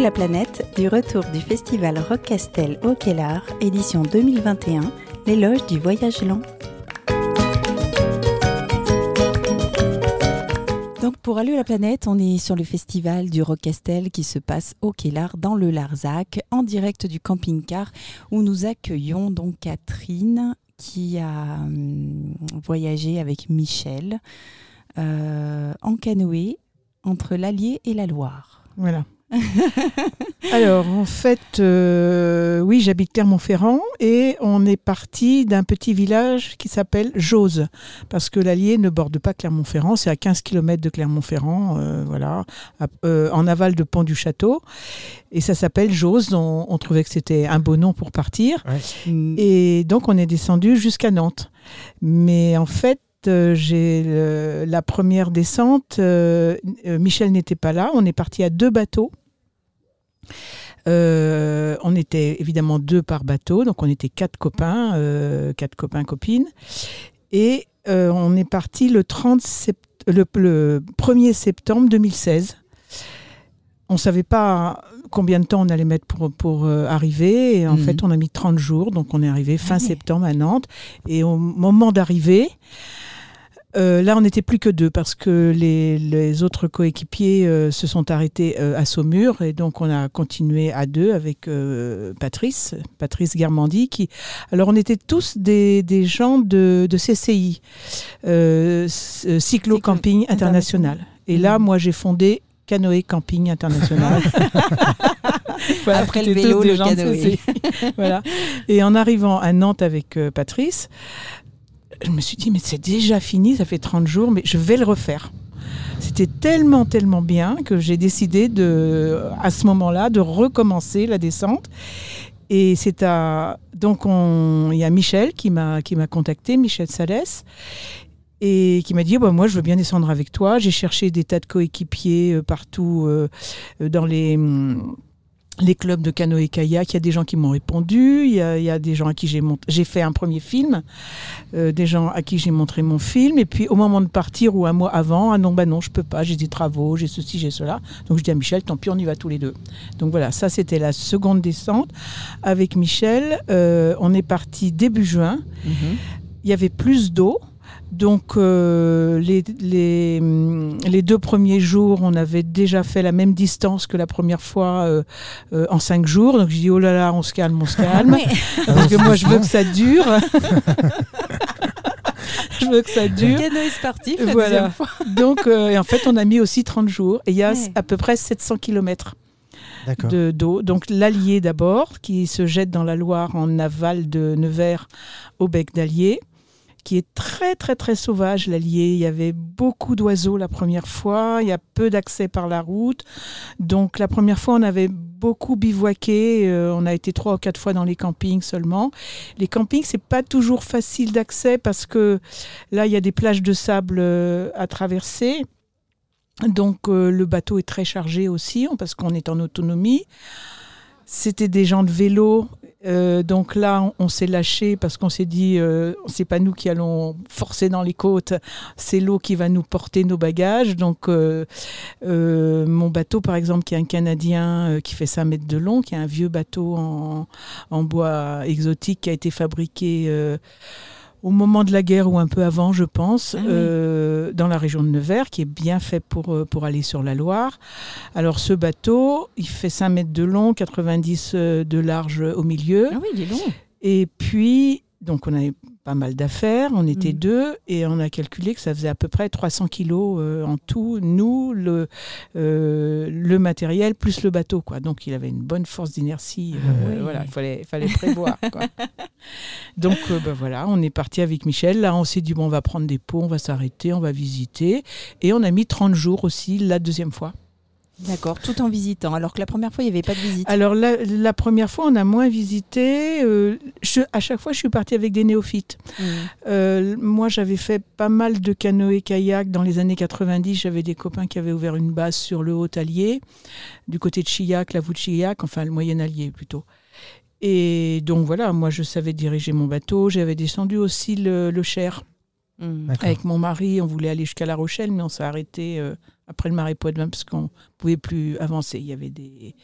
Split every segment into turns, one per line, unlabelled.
La planète, du retour du festival Rock Castel au Kellar, édition 2021, l'éloge du voyage lent. Donc pour Allô la planète, on est sur le festival du Rock Castel qui se passe au Kellar dans le Larzac, en direct du camping-car où nous accueillons donc Catherine qui a hum, voyagé avec Michel euh, en canoë entre l'Allier et la Loire.
Voilà. Alors, en fait, euh, oui, j'habite Clermont-Ferrand et on est parti d'un petit village qui s'appelle Jose, parce que l'Allier ne borde pas Clermont-Ferrand, c'est à 15 km de Clermont-Ferrand, euh, voilà, euh, en aval de Pont du Château. Et ça s'appelle Jose, on, on, trouvait que c'était un beau nom pour partir. Ouais. Et donc, on est descendu jusqu'à Nantes. Mais en fait, j'ai la première descente. Michel n'était pas là. On est parti à deux bateaux. Euh, on était évidemment deux par bateau, donc on était quatre copains, euh, quatre copains copines, et euh, on est parti le 30 le, le, 1er septembre 2016. On ne savait pas combien de temps on allait mettre pour, pour arriver, et en mmh. fait on a mis 30 jours, donc on est arrivé fin ah ouais. septembre à Nantes, et au moment d'arriver, euh, là, on n'était plus que deux parce que les, les autres coéquipiers euh, se sont arrêtés euh, à Saumur et donc on a continué à deux avec Patrice, Patrice Guermandy. Qui... Alors, on était tous des, des gens de, de CCI, Cyclo Camping International. Et là, moi, j'ai fondé Canoë Camping International.
voilà, Après le vélo, le canoë.
voilà. Et en arrivant à Nantes avec Patrice, je me suis dit, mais c'est déjà fini, ça fait 30 jours, mais je vais le refaire. C'était tellement, tellement bien que j'ai décidé de, à ce moment-là, de recommencer la descente. Et c'est à. Donc, on... il y a Michel qui m'a contacté, Michel Salès, et qui m'a dit bah, Moi, je veux bien descendre avec toi. J'ai cherché des tas de coéquipiers euh, partout euh, dans les. Les clubs de canoë kayak, il y a des gens qui m'ont répondu, il y, a, il y, a, des gens à qui j'ai mont... j'ai fait un premier film, euh, des gens à qui j'ai montré mon film, et puis au moment de partir ou un mois avant, ah non bah non je peux pas, j'ai des travaux, j'ai ceci, j'ai cela, donc je dis à Michel, tant pis on y va tous les deux. Donc voilà, ça c'était la seconde descente avec Michel. Euh, on est parti début juin. Mm -hmm. Il y avait plus d'eau. Donc euh, les, les, les, deux premiers jours, on avait déjà fait la même distance que la première fois euh, euh, en cinq jours. Donc je dis oh là là, on se calme, on se calme, oui. parce que moi je veux que ça dure. je veux que ça dure.
Canoë sportif. La
voilà. Fois. Donc et en fait, on a mis aussi 30 jours et il y a oui. à peu près 700 kilomètres d'eau. Donc l'Allier d'abord, qui se jette dans la Loire en aval de Nevers au bec d'Allier qui est très très très sauvage, l'Allier. Il y avait beaucoup d'oiseaux la première fois, il y a peu d'accès par la route. Donc la première fois, on avait beaucoup bivouaqué, euh, on a été trois ou quatre fois dans les campings seulement. Les campings, c'est pas toujours facile d'accès parce que là, il y a des plages de sable euh, à traverser. Donc euh, le bateau est très chargé aussi parce qu'on est en autonomie. C'était des gens de vélo euh, donc là, on, s'est lâché parce qu'on s'est dit, euh, c'est pas nous qui allons forcer dans les côtes, c'est l'eau qui va nous porter nos bagages. Donc euh, euh mon bateau, par exemple, qui est un Canadien euh, qui fait 5 mètres de long, qui est un vieux bateau en, en bois exotique qui a été fabriqué au moment de la guerre ou un peu avant, je pense, ah oui. euh, dans la région de Nevers, qui est bien fait pour, euh, pour aller sur la Loire. Alors ce bateau, il fait 5 mètres de long, 90 de large au milieu.
Ah oui, il est long.
Et puis, donc on avait pas mal d'affaires, on était mmh. deux et on a calculé que ça faisait à peu près 300 kilos euh, en tout, nous, le, euh, le matériel plus le bateau. Quoi. Donc il avait une bonne force d'inertie, euh, oui. voilà, il fallait, fallait prévoir. Quoi. Donc ben, voilà, on est parti avec Michel, là on s'est dit bon on va prendre des pots, on va s'arrêter, on va visiter et on a mis 30 jours aussi la deuxième fois.
D'accord, tout en visitant. Alors que la première fois, il n'y avait pas de visite.
Alors la, la, première fois, on a moins visité. Euh, je, à chaque fois, je suis partie avec des néophytes. Mmh. Euh, moi, j'avais fait pas mal de canoë-kayak dans les années 90. J'avais des copains qui avaient ouvert une base sur le Haut-Allier, du côté de Chillac, la voûte de Chillac, enfin le Moyen-Allier plutôt. Et donc voilà, moi, je savais diriger mon bateau. J'avais descendu aussi le, le Cher. Mmh. Avec mon mari, on voulait aller jusqu'à La Rochelle, mais on s'est arrêté... Euh, après le marais Poitevin, parce qu'on ne pouvait plus avancer. Il y avait des,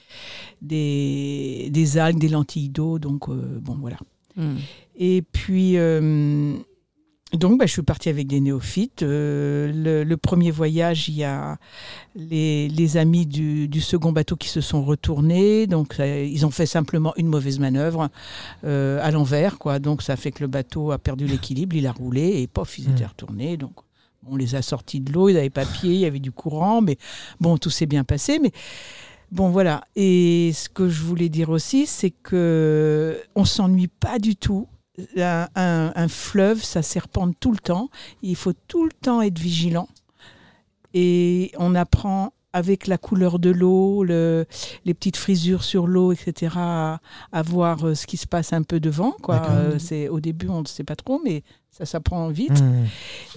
des, des algues, des lentilles d'eau, donc bon, voilà. Hmm. Et puis, donc, bah, je suis partie avec des néophytes. Euh, le, premier voyage, il y a les, amis du, second bateau qui se sont retournés. Donc, ils ont fait simplement une mauvaise manœuvre euh, à l'envers, quoi. Donc, ça fait que le bateau a perdu l'équilibre, il a roulé et pof, ils étaient hmm. retournés. Donc, on les a sortis de l'eau, ils n'avaient pas pied, il y avait du courant, mais bon, tout s'est bien passé. Mais bon, voilà. Et ce que je voulais dire aussi, c'est que on s'ennuie pas du tout un, fleuve, ça serpente tout le temps. Il faut tout le temps être vigilant. Et on apprend avec la couleur de l'eau, le, les petites frisures sur l'eau, etc., à, voir euh, ce qui se passe un peu devant. Quoi. Euh, c'est, au début, on ne sait pas trop, mais ça s'apprend vite. Mmh.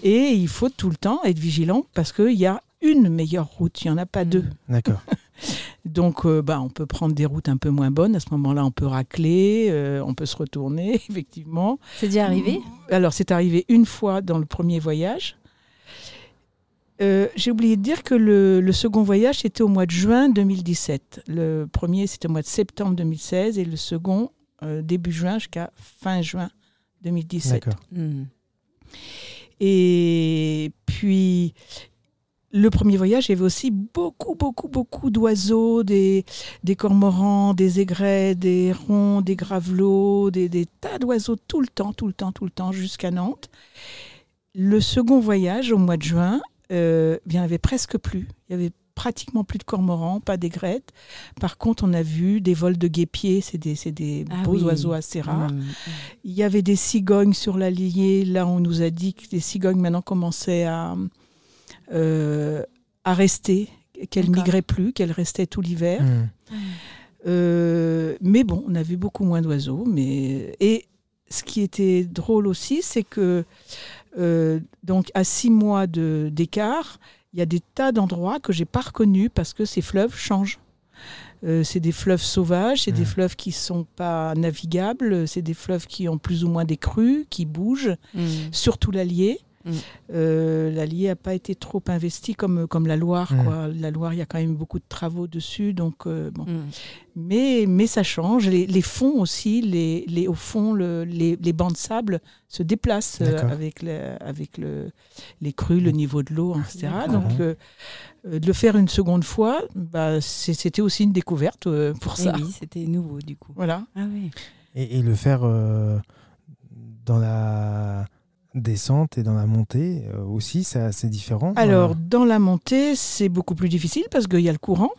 Et il faut tout le temps être vigilant parce qu'il y a une meilleure route, il n'y en a pas deux.
D'accord.
Donc, euh, bah, on peut prendre des routes un peu moins bonnes. À ce moment-là, on peut racler, euh, on peut se retourner, effectivement.
C'est déjà arrivé?
Alors, c'est arrivé une fois dans le premier voyage. Euh, j'ai oublié de dire que le, second voyage, c'était au mois de juin 2017. Le premier, c'était au mois de septembre 2016 et le second, début juin jusqu'à fin juin 2017. D'accord. Hmm. Et puis, le premier voyage, il y avait aussi beaucoup, beaucoup, beaucoup d'oiseaux, des, des cormorans, des aigrets, des ronds, des gravelots, des, des tas d'oiseaux tout le temps, tout le temps, tout le temps, jusqu'à Nantes. Le second voyage, au mois de juin, euh, bien, il n'y avait presque plus. Il y avait pratiquement plus de cormorans, pas d'aigrettes. Par contre, on a vu des vols de guépiers, c'est des, des ah beaux oiseaux assez rares. Mmh, mmh. Il y avait des cigognes sur l'Allier. Là, on nous a dit que les cigognes maintenant commençaient à, euh, à rester, qu'elle migrait plus, qu'elle restait tout l'hiver. Hmm. Euh, mais bon, on a vu beaucoup moins d'oiseaux. Mais... Et ce qui était drôle aussi, c'est que euh, donc à six mois d'écart, il y a des tas d'endroits que j'ai pas reconnus parce que ces fleuves changent. c'est des fleuves sauvages, c'est des fleuves qui sont pas navigables, c'est des fleuves qui ont plus ou moins des crues, qui bougent, hmm. surtout l'Allier. Mm. Euh, L'Allier n'a pas été trop investi comme, comme la Loire. Mm. Quoi. La Loire, il y a quand même beaucoup de travaux dessus. Donc, euh, bon. Mm. mais, mais ça change. Les, les fonds aussi, les, les, au fond, le, les, les, bancs de sable se déplacent euh, avec, avec le, les crues, le niveau de l'eau, etc. Donc, de le faire une seconde fois, bah, c'était aussi une découverte pour eh ça.
oui, c'était nouveau du coup.
Voilà.
Ah, oui.
et, et, le faire dans la descente et dans la montée euh, aussi, c'est différent
Alors, dans la montée, c'est beaucoup plus difficile parce qu'il y a le courant.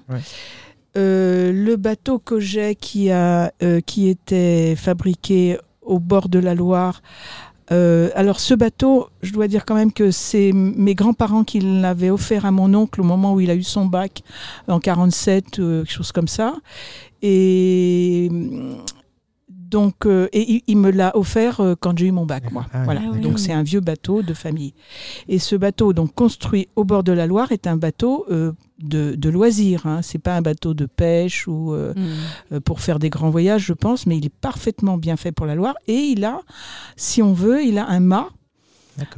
Euh, le bateau que j'ai qui, a, euh, qui était fabriqué au bord de la Loire, alors ce bateau, je dois dire quand même que c'est mes grands-parents qui l'avaient offert à mon oncle au moment où il a eu son bac en 47, quelque chose comme ça. Et donc, euh, et il, me l'a offert euh, quand j'ai eu mon bac, moi. Ah voilà. Ah donc c'est un vieux bateau de famille. Et ce bateau, donc construit au bord de la Loire, est un bateau euh, de, de, loisirs. Hein. C'est pas un bateau de pêche ou hmm. pour faire des grands voyages, je pense, mais il est parfaitement bien fait pour la Loire. Et il a, si on veut, il a un mât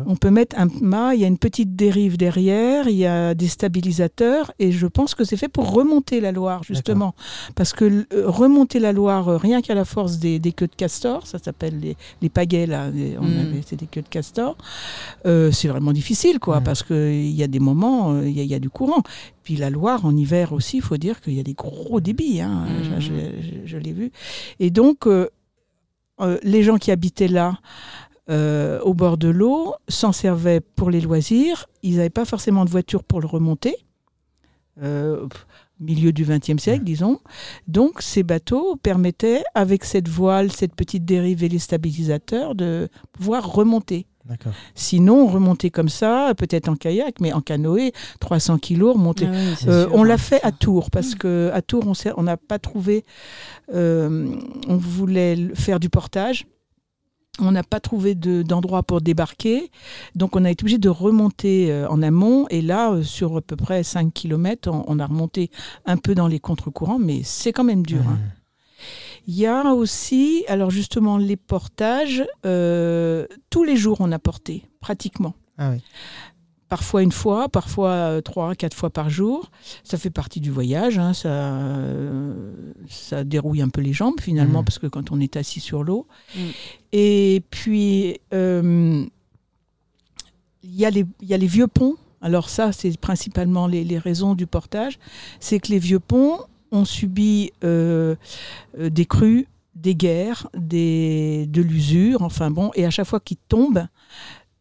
on peut mettre un mât, il y a une petite dérive derrière, il y a des stabilisateurs, et je pense que c'est fait pour remonter la Loire, justement. Parce que euh, remonter la Loire, euh, rien qu'à la force des, queues de castor, ça s'appelle les, les, pagaies, là, mm. c'est des queues de castor, euh, c'est vraiment difficile, quoi, mm. parce qu'il y a des moments, il y, a du courant. Puis la Loire, en hiver aussi, il faut dire qu'il y a des gros débits, hein, mm. je, l'ai vu. Et donc, les gens qui habitaient là, euh, au bord de l'eau, s'en servaient pour les loisirs. Ils n'avaient pas forcément de voiture pour le remonter. Euh, milieu du XXe siècle, disons. Donc, ces bateaux permettaient, avec cette voile, cette petite dérive et les stabilisateurs, de pouvoir remonter. Sinon, remonter comme ça, peut-être en kayak, mais en canoë, 300 kilos, remonter. Ah euh, on l'a fait à Tours, parce que à Tours, on n'a pas trouvé. on voulait faire du portage. On n'a pas trouvé d'endroit pour débarquer, donc on a été obligé de remonter euh, en amont. Et là, euh, sur à peu près 5 km, on, a remonté un peu dans les contre-courants, mais c'est quand même dur. Hein. Il y a aussi, alors justement, les portages. Euh, tous les jours, on a porté, pratiquement.
Ah
parfois une fois, parfois trois, quatre fois par jour. Ça fait partie du voyage, hein, ça, ça dérouille un peu les jambes finalement, mmh. parce que quand on est assis sur l'eau. Mmh. Et puis, il y, a les vieux ponts. Alors ça, c'est principalement les, les, raisons du portage. C'est que les vieux ponts ont subi des crues, des guerres, des, de l'usure, enfin bon, et à chaque fois qu'ils tombent,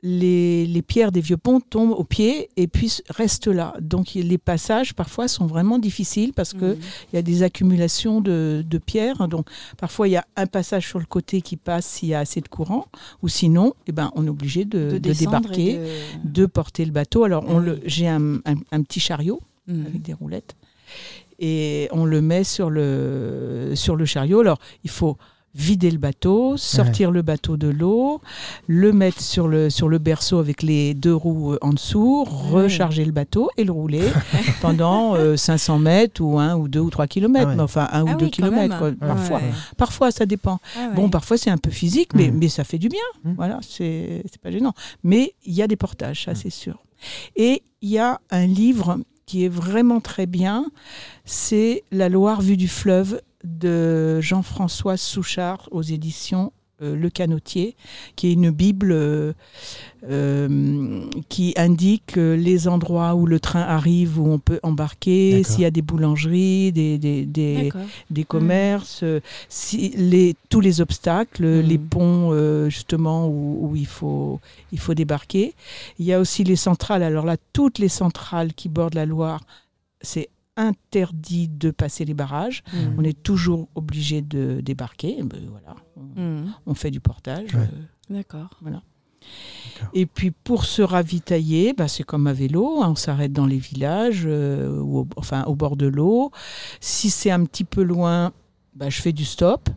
les, pierres des vieux ponts tombent au pied et puis restent là. Donc les passages parfois sont vraiment difficiles parce qu'il mhm. y a des accumulations de, pierres. Donc parfois il y a un passage sur le côté qui passe s'il y a assez de courant, ou sinon eh ben, on est obligé de, débarquer, de... porter le bateau. Alors j'ai un, petit chariot mhm. avec des roulettes et on le met sur le, sur le chariot. Alors il faut vider le bateau, sortir le bateau de l'eau, le mettre sur le, sur le berceau avec les deux roues euh, en dessous, recharger le bateau et le rouler pendant 500 euh, mètres ou 1 ou 2 ou 3 kilomètres, ah enfin 1 ou 2 ah kilomètres parfois. Parfois ça dépend. Ah bon, parfois c'est un peu physique, mais, mm. mais ça fait du bien. Mm. Voilà, c'est pas gênant. Mais il y a des portages, ça mm. c'est sûr. Et il y a un livre qui est vraiment très bien, c'est La Loire vue du fleuve de Jean-François Souchard aux éditions euh, Le Canotier, qui est une Bible euh, euh, qui indique les endroits où le train arrive, où on peut embarquer, s'il y a des boulangeries, des, des, des, commerces, si, les, tous les obstacles, hmm. les ponts justement où, où, il, faut, il faut débarquer. Il y a aussi les centrales. Alors là, toutes les centrales qui bordent la Loire, c'est interdit de passer les barrages. Mmh. On est toujours obligé de débarquer. Ben, voilà, mmh. on, fait du portage.
Euh, D'accord.
Voilà. Et puis pour se ravitailler, bah, c'est comme à vélo, hein, on s'arrête dans les villages, euh, ou enfin au bord de l'eau. Si c'est un petit peu loin, bah, je fais du stop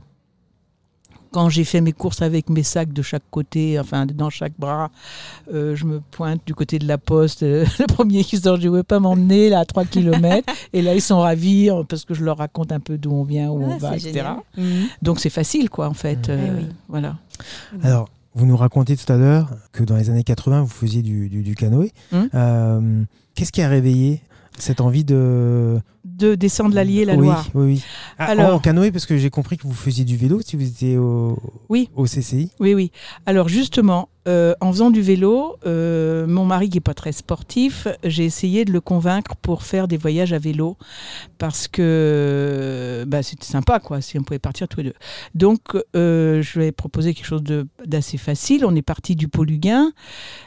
quand j'ai fait mes courses avec mes sacs de chaque côté, enfin dans chaque bras, euh, je me pointe du côté de la poste. le premier qui sort, je ne veux pas m'emmener là à 3 km. et là, ils sont ravis euh, parce que je leur raconte un peu d'où on vient, où on va, etc. Mhm. Donc c'est facile, quoi, en fait. Euh, eh voilà.
Alors, vous nous racontez tout à l'heure que dans les années 80, vous faisiez du, du, canoë. Hum. Qu'est-ce qui a réveillé cette envie de
de descendre l'Allier, la Loire.
Oui, oui. Ah, Alors, en canoë, parce que j'ai compris que vous faisiez du vélo si vous étiez au,
oui.
au CCI.
Oui, oui. Alors justement, euh, en faisant du vélo, euh, mon mari qui n'est pas très sportif, j'ai essayé de le convaincre pour faire des voyages à vélo parce que bah, c'était sympa quoi, si on pouvait partir tous les deux. Donc euh, je lui ai proposé quelque chose d'assez facile. On est parti du Poluguin,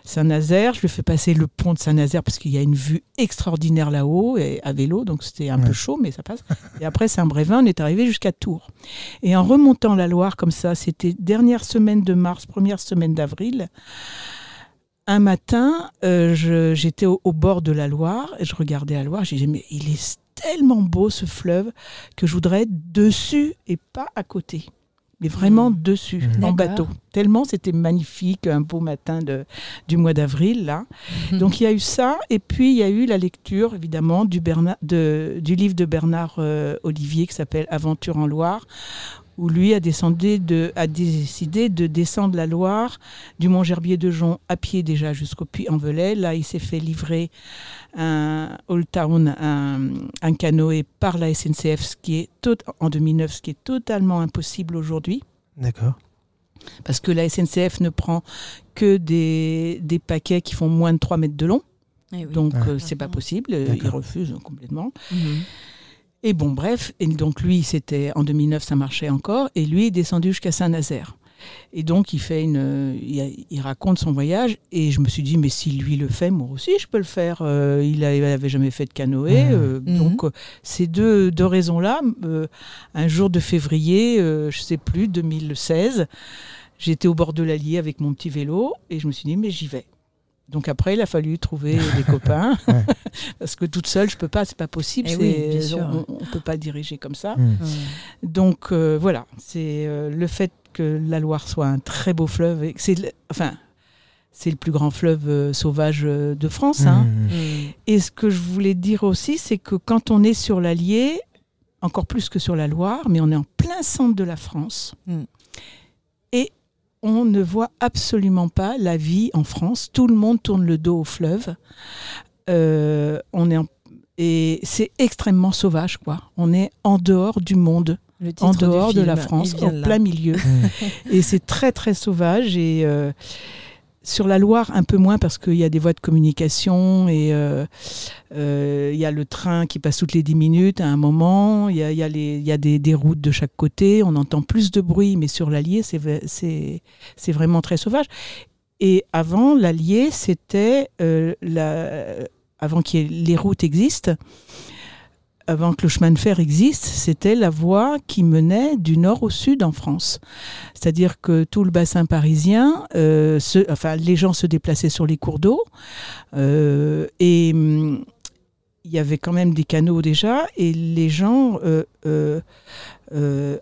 Saint-Nazaire. Je lui ai fait passer le pont de Saint-Nazaire parce qu'il y a une vue extraordinaire là-haut et à vélo, donc c'était un peu chaud, mais ça passe. Et après Saint-Brévin, on est arrivé jusqu'à Tours. Et en remontant la Loire comme ça, c'était dernière semaine de mars, première semaine d'avril un matin, euh, j'étais au, bord de la Loire et je regardais la Loire. J'ai dit, mais il est tellement beau ce fleuve que je voudrais être dessus et pas à côté. Mais vraiment mmh. dessus, mmh. en bateau. Tellement c'était magnifique, un beau matin de, du mois d'avril, là. Mmh. Donc il y a eu ça. Et puis il y a eu la lecture, évidemment, du, du livre de Bernard euh, Olivier qui s'appelle Aventure en Loire, où lui a, de, a décidé de descendre la Loire du Mont Gerbier de Jonc à pied déjà jusqu'au Puy-en-Velay. Là, il s'est fait livrer un Old Town, un, canoë par la SNCF, ce qui est en 2009, ce qui est totalement impossible aujourd'hui.
D'accord.
Parce que la SNCF ne prend que des, paquets qui font moins de 3 mètres de long. Eh Donc, ce euh, c'est pas possible. Ils refusent complètement. Mhm. Et bon, bref, et donc lui, c'était en 2009, ça marchait encore, et lui est descendu jusqu'à Saint-Nazaire. Et donc, il, fait une, il, raconte son voyage. Et je me suis dit, mais si lui le fait, moi aussi, je peux le faire. Euh, il n'avait jamais fait de canoë. Mmh. Euh, mmh. Donc, euh, ces deux, deux raisons-là, un jour de février, je ne sais plus, 2016, j'étais au bord de l'Allier avec mon petit vélo. Et je me suis dit, mais j'y vais. Donc après, il a fallu trouver des copains parce que toute seule, je peux pas, c'est pas possible. Eh on, ne peut pas diriger comme ça. Hmm. Donc euh, voilà, c'est euh, le fait que la Loire soit un très beau fleuve. C'est enfin, c'est le plus grand fleuve euh, sauvage de France. Hein. Hmm. Hmm. Et ce que je voulais dire aussi, c'est que quand on est sur l'Allier, encore plus que sur la Loire, mais on est en plein centre de la France. On ne voit absolument pas la vie en France. Tout le monde tourne le dos au fleuve. Euh, on est et c'est extrêmement sauvage, quoi. On est en dehors du monde, en dehors de la France, en plein milieu. et c'est très très sauvage et euh, sur la Loire, un peu moins parce qu'il y a des voies de communication et euh, euh, il y a le train qui passe toutes les 10 minutes à un moment. Il y a, des, routes de chaque côté. On entend plus de bruit, mais sur l'Allier, c'est vraiment très sauvage. Et avant, l'Allier, c'était euh, avant que les routes existent, avant que le chemin de fer existe, c'était la voie qui menait du nord au sud en France. C'est-à-dire que tout le bassin parisien, euh, enfin, les gens se déplaçaient sur les cours d'eau euh, et hum, il y avait quand même des canaux déjà et les gens euh,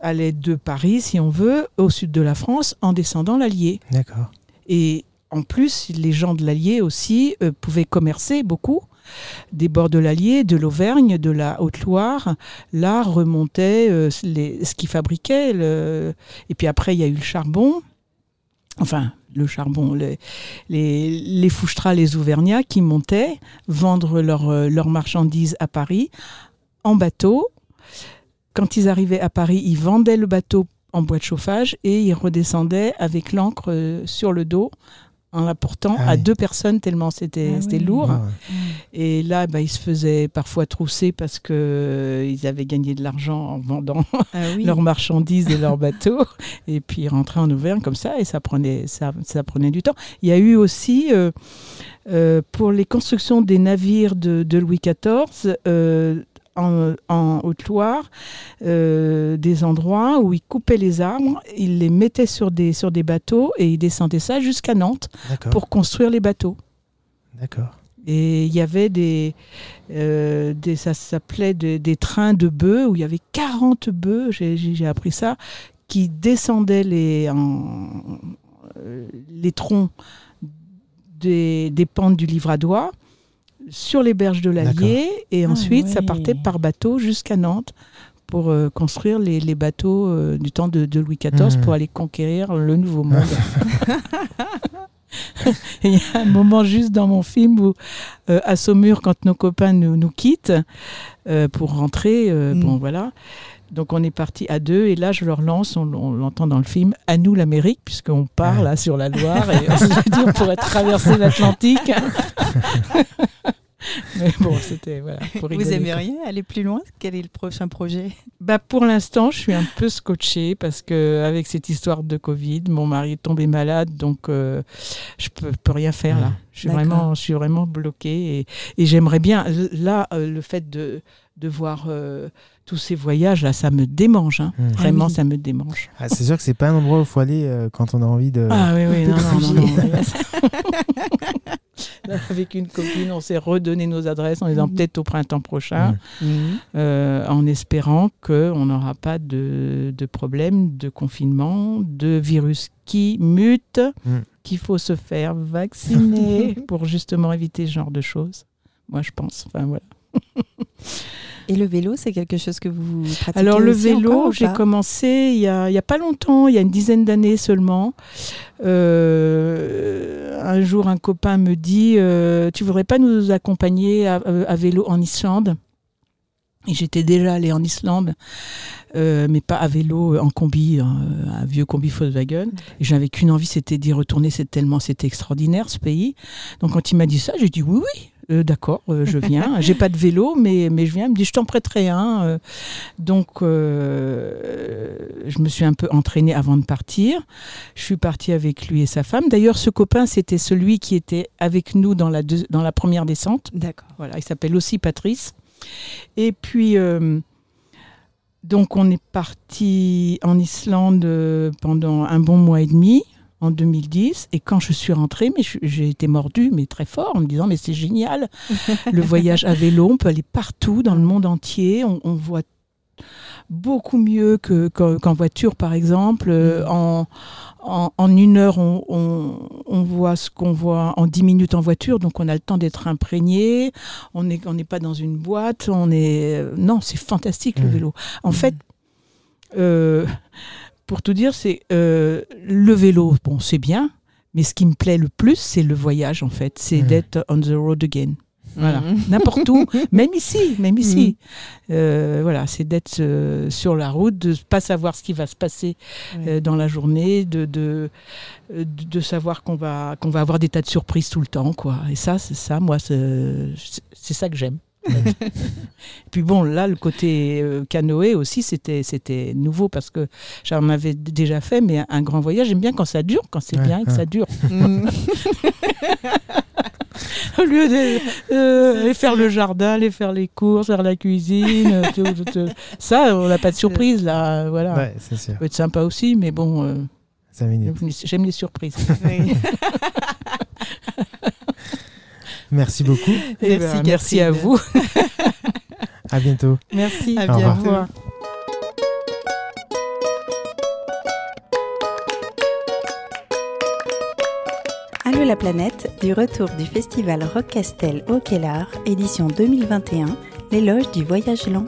allaient de Paris, si on veut, au sud de la France en descendant l'Allier.
D'accord.
Et en plus, les gens de l'Allier aussi pouvaient commercer beaucoup des bords de l'Allier, de l'Auvergne, de la Haute-Loire. Là remontait euh, ce qu'ils fabriquaient. Et puis après, il y a eu le charbon. Enfin, le charbon, les, les, les Fouchtras, les Auvergnats qui montaient vendre euh, leurs marchandises à Paris en bateau. Quand ils arrivaient à Paris, ils vendaient le bateau en bois de chauffage et ils redescendaient avec l'encre euh, sur le dos en l'apportant ah à deux personnes tellement c'était ah lourd. Ah et là, bah, ils se faisaient parfois trousser parce qu'ils euh, avaient gagné de l'argent en vendant leurs marchandises et leurs bateaux. Et puis ils rentraient en Auvergne comme ça et ça prenait, ça, ça prenait du temps. Il y a eu aussi, euh, euh, pour les constructions des navires de, de Louis XIV, en, Haute-Loire euh, des endroits où ils coupaient les arbres, ils les mettaient sur des, sur des bateaux et ils descendaient ça jusqu'à Nantes pour construire les bateaux.
D'accord.
Et il y avait des, euh, des ça s'appelait des, trains de bœufs où il y avait 40 bœufs, j'ai appris ça, qui descendaient les, euh, les troncs des, des pentes du livradois sur les berges de l'Allier et ah, ensuite ça partait par bateau jusqu'à Nantes pour euh, construire les, les bateaux euh, du temps de, Louis XIV pour mmh. aller conquérir le Nouveau Monde. Il y a un moment juste dans mon film où, euh, à Saumur, quand nos copains nous, nous quittent pour rentrer, mmh. bon voilà. Donc on est parti à deux et là je leur lance, on, l'entend dans le film, à nous l'Amérique puisqu'on part ah. là sur la Loire et on, on pourrait traverser l'Atlantique.
Mais bon, c'était voilà. Vous aimeriez aller plus loin? Quel est le prochain projet?
Bah pour l'instant, je suis un peu scotchée parce que avec cette histoire de Covid, mon mari est tombé malade, donc euh, je peux, peux rien faire là. Je suis vraiment, je suis vraiment bloquée et, et j'aimerais bien. Là, euh, le fait de de voir euh, tous ces voyages là, ça me démange. Hein. Mmh. Vraiment, ah ça me démange.
Ah, c'est sûr que c'est pas un endroit où il faut aller quand on a envie de.
Ah oui, oui, non, non, non, non avec une copine, on s'est redonné nos adresses en disant mhm. peut-être au printemps prochain, mhm. euh, en espérant qu'on n'aura pas de, de, problème de confinement, de virus qui mute, mhm. qu'il faut se faire vacciner pour justement éviter ce genre de choses. Moi, je pense. Enfin, voilà.
Et le vélo, c'est quelque chose que vous pratiquez
Alors le vélo, j'ai commencé il n'y a, a, pas longtemps, il y a une dizaine d'années seulement. Euh, un jour, un copain me dit, euh, tu voudrais pas nous accompagner à, à vélo en Islande? Et j'étais déjà allée en Islande, euh, mais pas à vélo, en combi, un vieux combi Volkswagen. Et j'avais qu'une envie, c'était d'y retourner. C'est tellement, c'était extraordinaire ce pays. Donc quand il m'a dit ça, j'ai dit oui, oui, euh, d'accord, euh, je viens. J'ai pas de vélo, mais, mais je viens. Il me dit, je t'en prêterai un. Euh. donc, je me suis un peu entraînée avant de partir. Je suis partie avec lui et sa femme. D'ailleurs, ce copain, c'était celui qui était avec nous dans la, dans la première descente.
D'accord.
Voilà, il s'appelle aussi Patrice. Et puis, donc, on est parti en Islande pendant un bon mois et demi en 2010. Et quand je suis rentrée, mais j'ai été mordue, mais très fort, en me disant mais c'est génial. le voyage à vélo, on peut aller partout dans le monde entier. On, voit beaucoup mieux qu'en voiture, par exemple. Euh, mm. En, en, une heure, on, on, voit ce qu'on voit en dix minutes en voiture, donc on a le temps d'être imprégné. On n'est on n'est pas dans une boîte. On est non, c'est fantastique le mm. vélo. En fait. Euh, pour tout dire, c'est le vélo, bon, c'est bien, mais ce qui me plaît le plus, c'est le voyage, en fait. C'est mmh. d'être on the road again. Voilà, mmh. n'importe où, même ici, même ici. Mmh. Euh, voilà, c'est d'être euh, sur la route, de ne pas savoir ce qui va se passer euh, dans la journée, de, de, de savoir qu'on va, qu'on va avoir des tas de surprises tout le temps. Quoi. Et ça, c'est ça, moi, c'est ça que j'aime. puis bon, là, le côté canoë aussi, c'était, c'était nouveau parce que j'en avais déjà fait, mais un, grand voyage, j'aime bien quand ça dure, quand c'est bien et que ça dure. Mmh. au lieu de faire le jardin, aller faire les courses, faire la cuisine, ça, on n'a pas de surprise là. Voilà.
Ouais, c'est sûr. Ça
peut être sympa aussi, mais bon. Euh, j'aime les surprises.
Merci beaucoup.
Eh ben, merci, merci à vous.
à bientôt.
Merci.
À bientôt.
Allô la planète, du retour du festival Rock Castel au Kellar, édition 2021, l'éloge du voyage lent